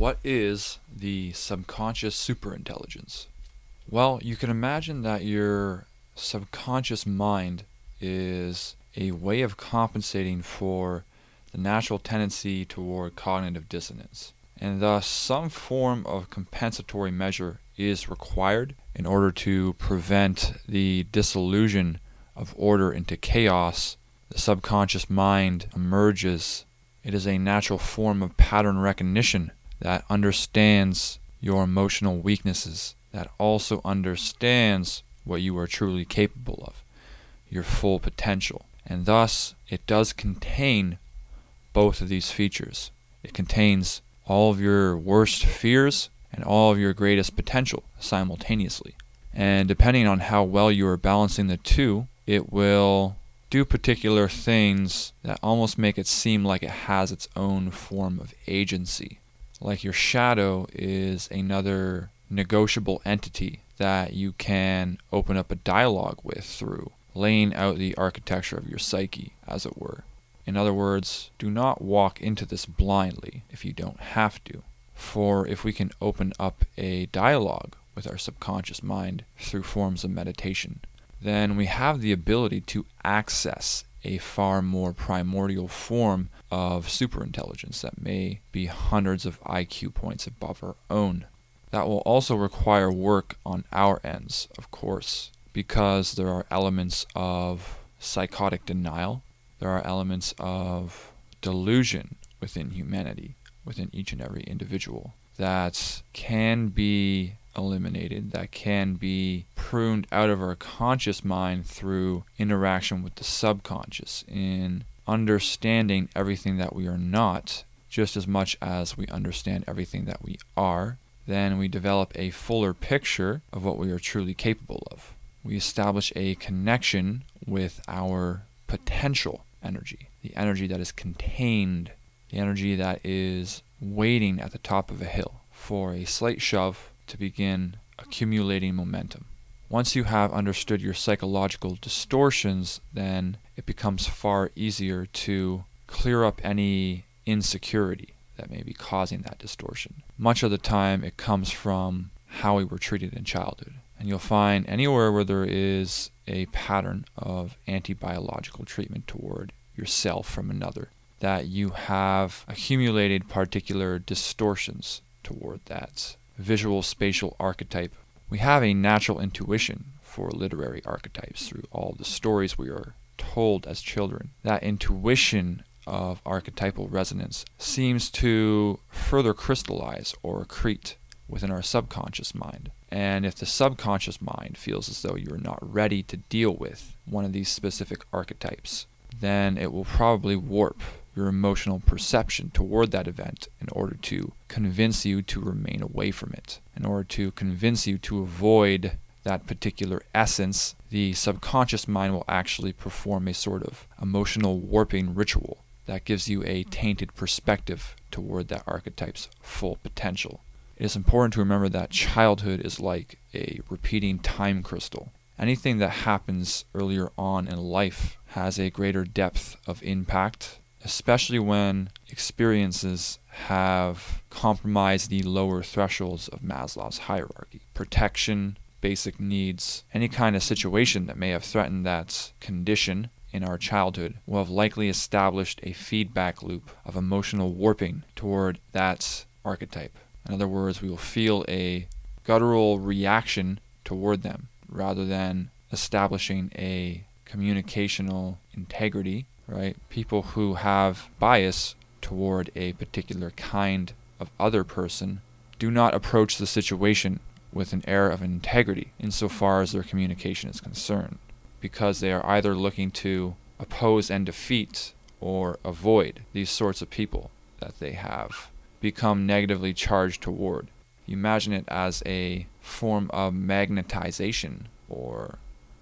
What is the subconscious superintelligence? Well, you can imagine that your subconscious mind is a way of compensating for the natural tendency toward cognitive dissonance. And thus, some form of compensatory measure is required in order to prevent the dissolution of order into chaos. The subconscious mind emerges. It is a natural form of pattern recognition that understands your emotional weaknesses, that also understands what you are truly capable of, your full potential. And thus, it does contain both of these features. It contains all of your worst fears and all of your greatest potential simultaneously. And depending on how well you are balancing the two, it will do particular things that almost make it seem like it has its own form of agency like your shadow is another negotiable entity that you can open up a dialogue with through laying out the architecture of your psyche, as it were. In other words, do not walk into this blindly if you don't have to. For if we can open up a dialogue with our subconscious mind through forms of meditation, then we have the ability to access a far more primordial form of superintelligence that may be hundreds of IQ points above our own. That will also require work on our ends, of course, because there are elements of psychotic denial, there are elements of delusion within humanity, within each and every individual, that can be eliminated, that can be pruned out of our conscious mind through interaction with the subconscious in understanding everything that we are not just as much as we understand everything that we are, then we develop a fuller picture of what we are truly capable of. We establish a connection with our potential energy, the energy that is contained, the energy that is waiting at the top of a hill for a slight shove to begin accumulating momentum. Once you have understood your psychological distortions, then it becomes far easier to clear up any insecurity that may be causing that distortion. Much of the time, it comes from how we were treated in childhood. And you'll find anywhere where there is a pattern of anti biological treatment toward yourself from another, that you have accumulated particular distortions toward that visual spatial archetype we have a natural intuition for literary archetypes through all the stories we are told as children. That intuition of archetypal resonance seems to further crystallize or accrete within our subconscious mind. And if the subconscious mind feels as though you're not ready to deal with one of these specific archetypes, then it will probably warp your emotional perception toward that event in order to convince you to remain away from it, in order to convince you to avoid that particular essence, the subconscious mind will actually perform a sort of emotional warping ritual that gives you a tainted perspective toward that archetype's full potential. It is important to remember that childhood is like a repeating time crystal. Anything that happens earlier on in life has a greater depth of impact especially when experiences have compromised the lower thresholds of Maslow's hierarchy. Protection, basic needs, any kind of situation that may have threatened that condition in our childhood will have likely established a feedback loop of emotional warping toward that archetype. In other words, we will feel a guttural reaction toward them rather than establishing a communicational integrity right? People who have bias toward a particular kind of other person do not approach the situation with an air of integrity insofar as their communication is concerned, because they are either looking to oppose and defeat or avoid these sorts of people that they have become negatively charged toward. You imagine it as a form of magnetization or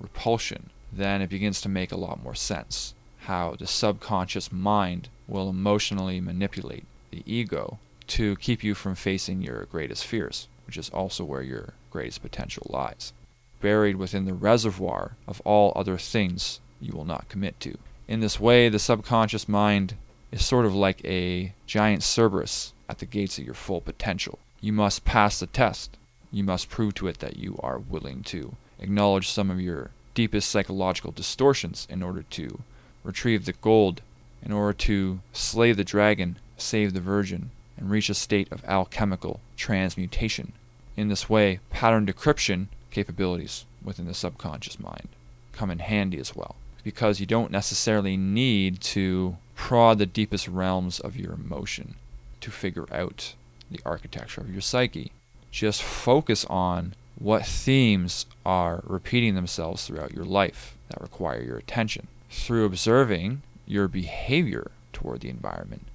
repulsion, then it begins to make a lot more sense how the subconscious mind will emotionally manipulate the ego to keep you from facing your greatest fears, which is also where your greatest potential lies. Buried within the reservoir of all other things you will not commit to. In this way, the subconscious mind is sort of like a giant Cerberus at the gates of your full potential. You must pass the test. You must prove to it that you are willing to acknowledge some of your deepest psychological distortions in order to retrieve the gold, in order to slay the dragon, save the virgin, and reach a state of alchemical transmutation. In this way, pattern decryption capabilities within the subconscious mind come in handy as well, because you don't necessarily need to prod the deepest realms of your emotion to figure out the architecture of your psyche. Just focus on what themes are repeating themselves throughout your life that require your attention. Through observing your behavior toward the environment,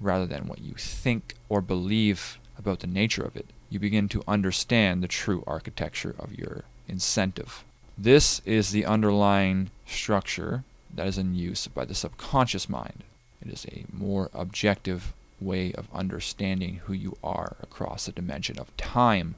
rather than what you think or believe about the nature of it, you begin to understand the true architecture of your incentive. This is the underlying structure that is in use by the subconscious mind. It is a more objective way of understanding who you are across the dimension of time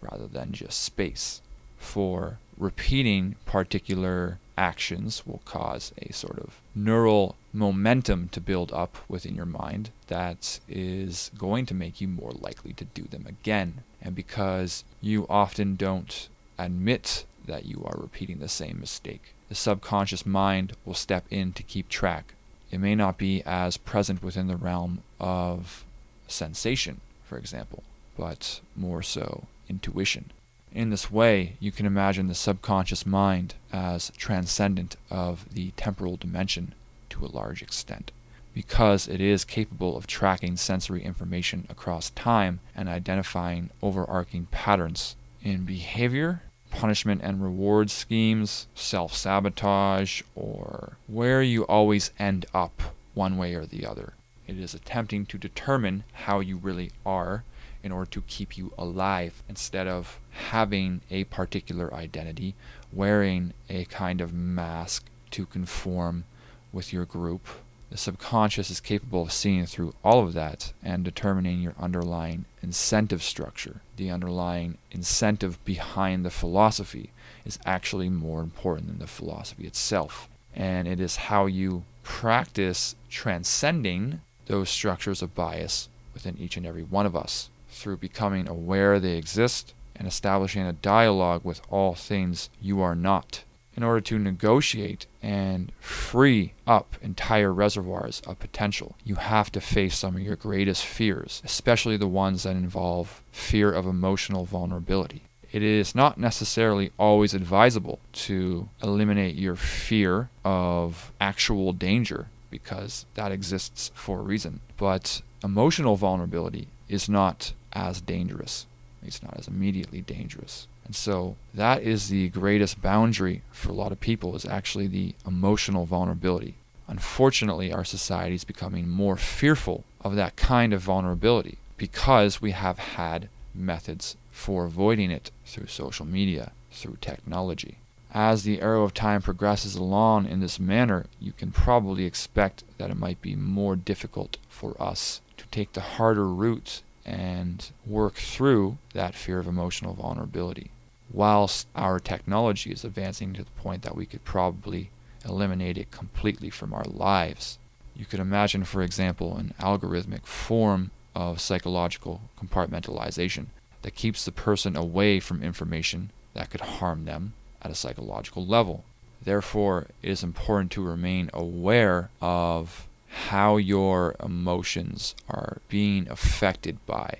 rather than just space. For repeating particular actions will cause a sort of neural momentum to build up within your mind that is going to make you more likely to do them again. And because you often don't admit that you are repeating the same mistake, the subconscious mind will step in to keep track. It may not be as present within the realm of sensation, for example, but more so intuition. In this way, you can imagine the subconscious mind as transcendent of the temporal dimension to a large extent, because it is capable of tracking sensory information across time and identifying overarching patterns in behavior, punishment and reward schemes, self sabotage, or where you always end up one way or the other. It is attempting to determine how you really are in order to keep you alive instead of having a particular identity, wearing a kind of mask to conform with your group. The subconscious is capable of seeing through all of that and determining your underlying incentive structure. The underlying incentive behind the philosophy is actually more important than the philosophy itself. And it is how you practice transcending those structures of bias within each and every one of us through becoming aware they exist and establishing a dialogue with all things you are not in order to negotiate and free up entire reservoirs of potential, you have to face some of your greatest fears, especially the ones that involve fear of emotional vulnerability. It is not necessarily always advisable to eliminate your fear of actual danger because that exists for a reason. But emotional vulnerability is not as dangerous. It's not as immediately dangerous. And so that is the greatest boundary for a lot of people is actually the emotional vulnerability. Unfortunately, our society is becoming more fearful of that kind of vulnerability because we have had methods for avoiding it through social media, through technology. As the arrow of time progresses along in this manner, you can probably expect that it might be more difficult for us to take the harder route and work through that fear of emotional vulnerability. Whilst our technology is advancing to the point that we could probably eliminate it completely from our lives, you could imagine, for example, an algorithmic form of psychological compartmentalization that keeps the person away from information that could harm them at a psychological level. Therefore, it is important to remain aware of how your emotions are being affected by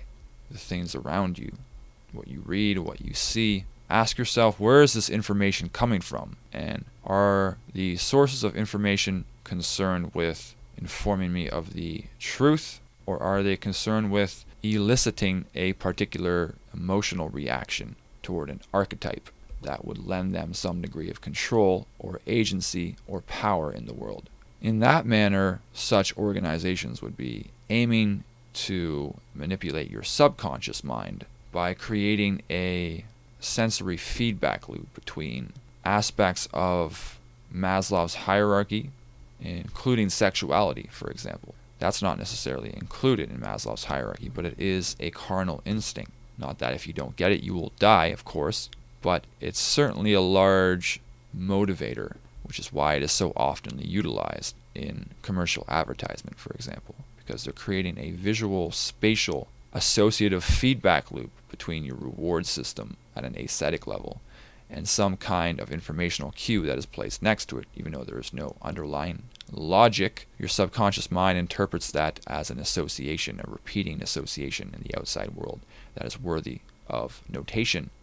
the things around you, what you read, what you see. Ask yourself, where is this information coming from? And are the sources of information concerned with informing me of the truth, or are they concerned with eliciting a particular emotional reaction toward an archetype that would lend them some degree of control or agency or power in the world? In that manner, such organizations would be aiming to manipulate your subconscious mind by creating a sensory feedback loop between aspects of Maslow's hierarchy, including sexuality, for example. That's not necessarily included in Maslow's hierarchy, but it is a carnal instinct. Not that if you don't get it, you will die, of course, but it's certainly a large motivator which is why it is so often utilized in commercial advertisement, for example, because they're creating a visual, spatial, associative feedback loop between your reward system at an aesthetic level and some kind of informational cue that is placed next to it, even though there is no underlying logic. Your subconscious mind interprets that as an association, a repeating association in the outside world that is worthy of notation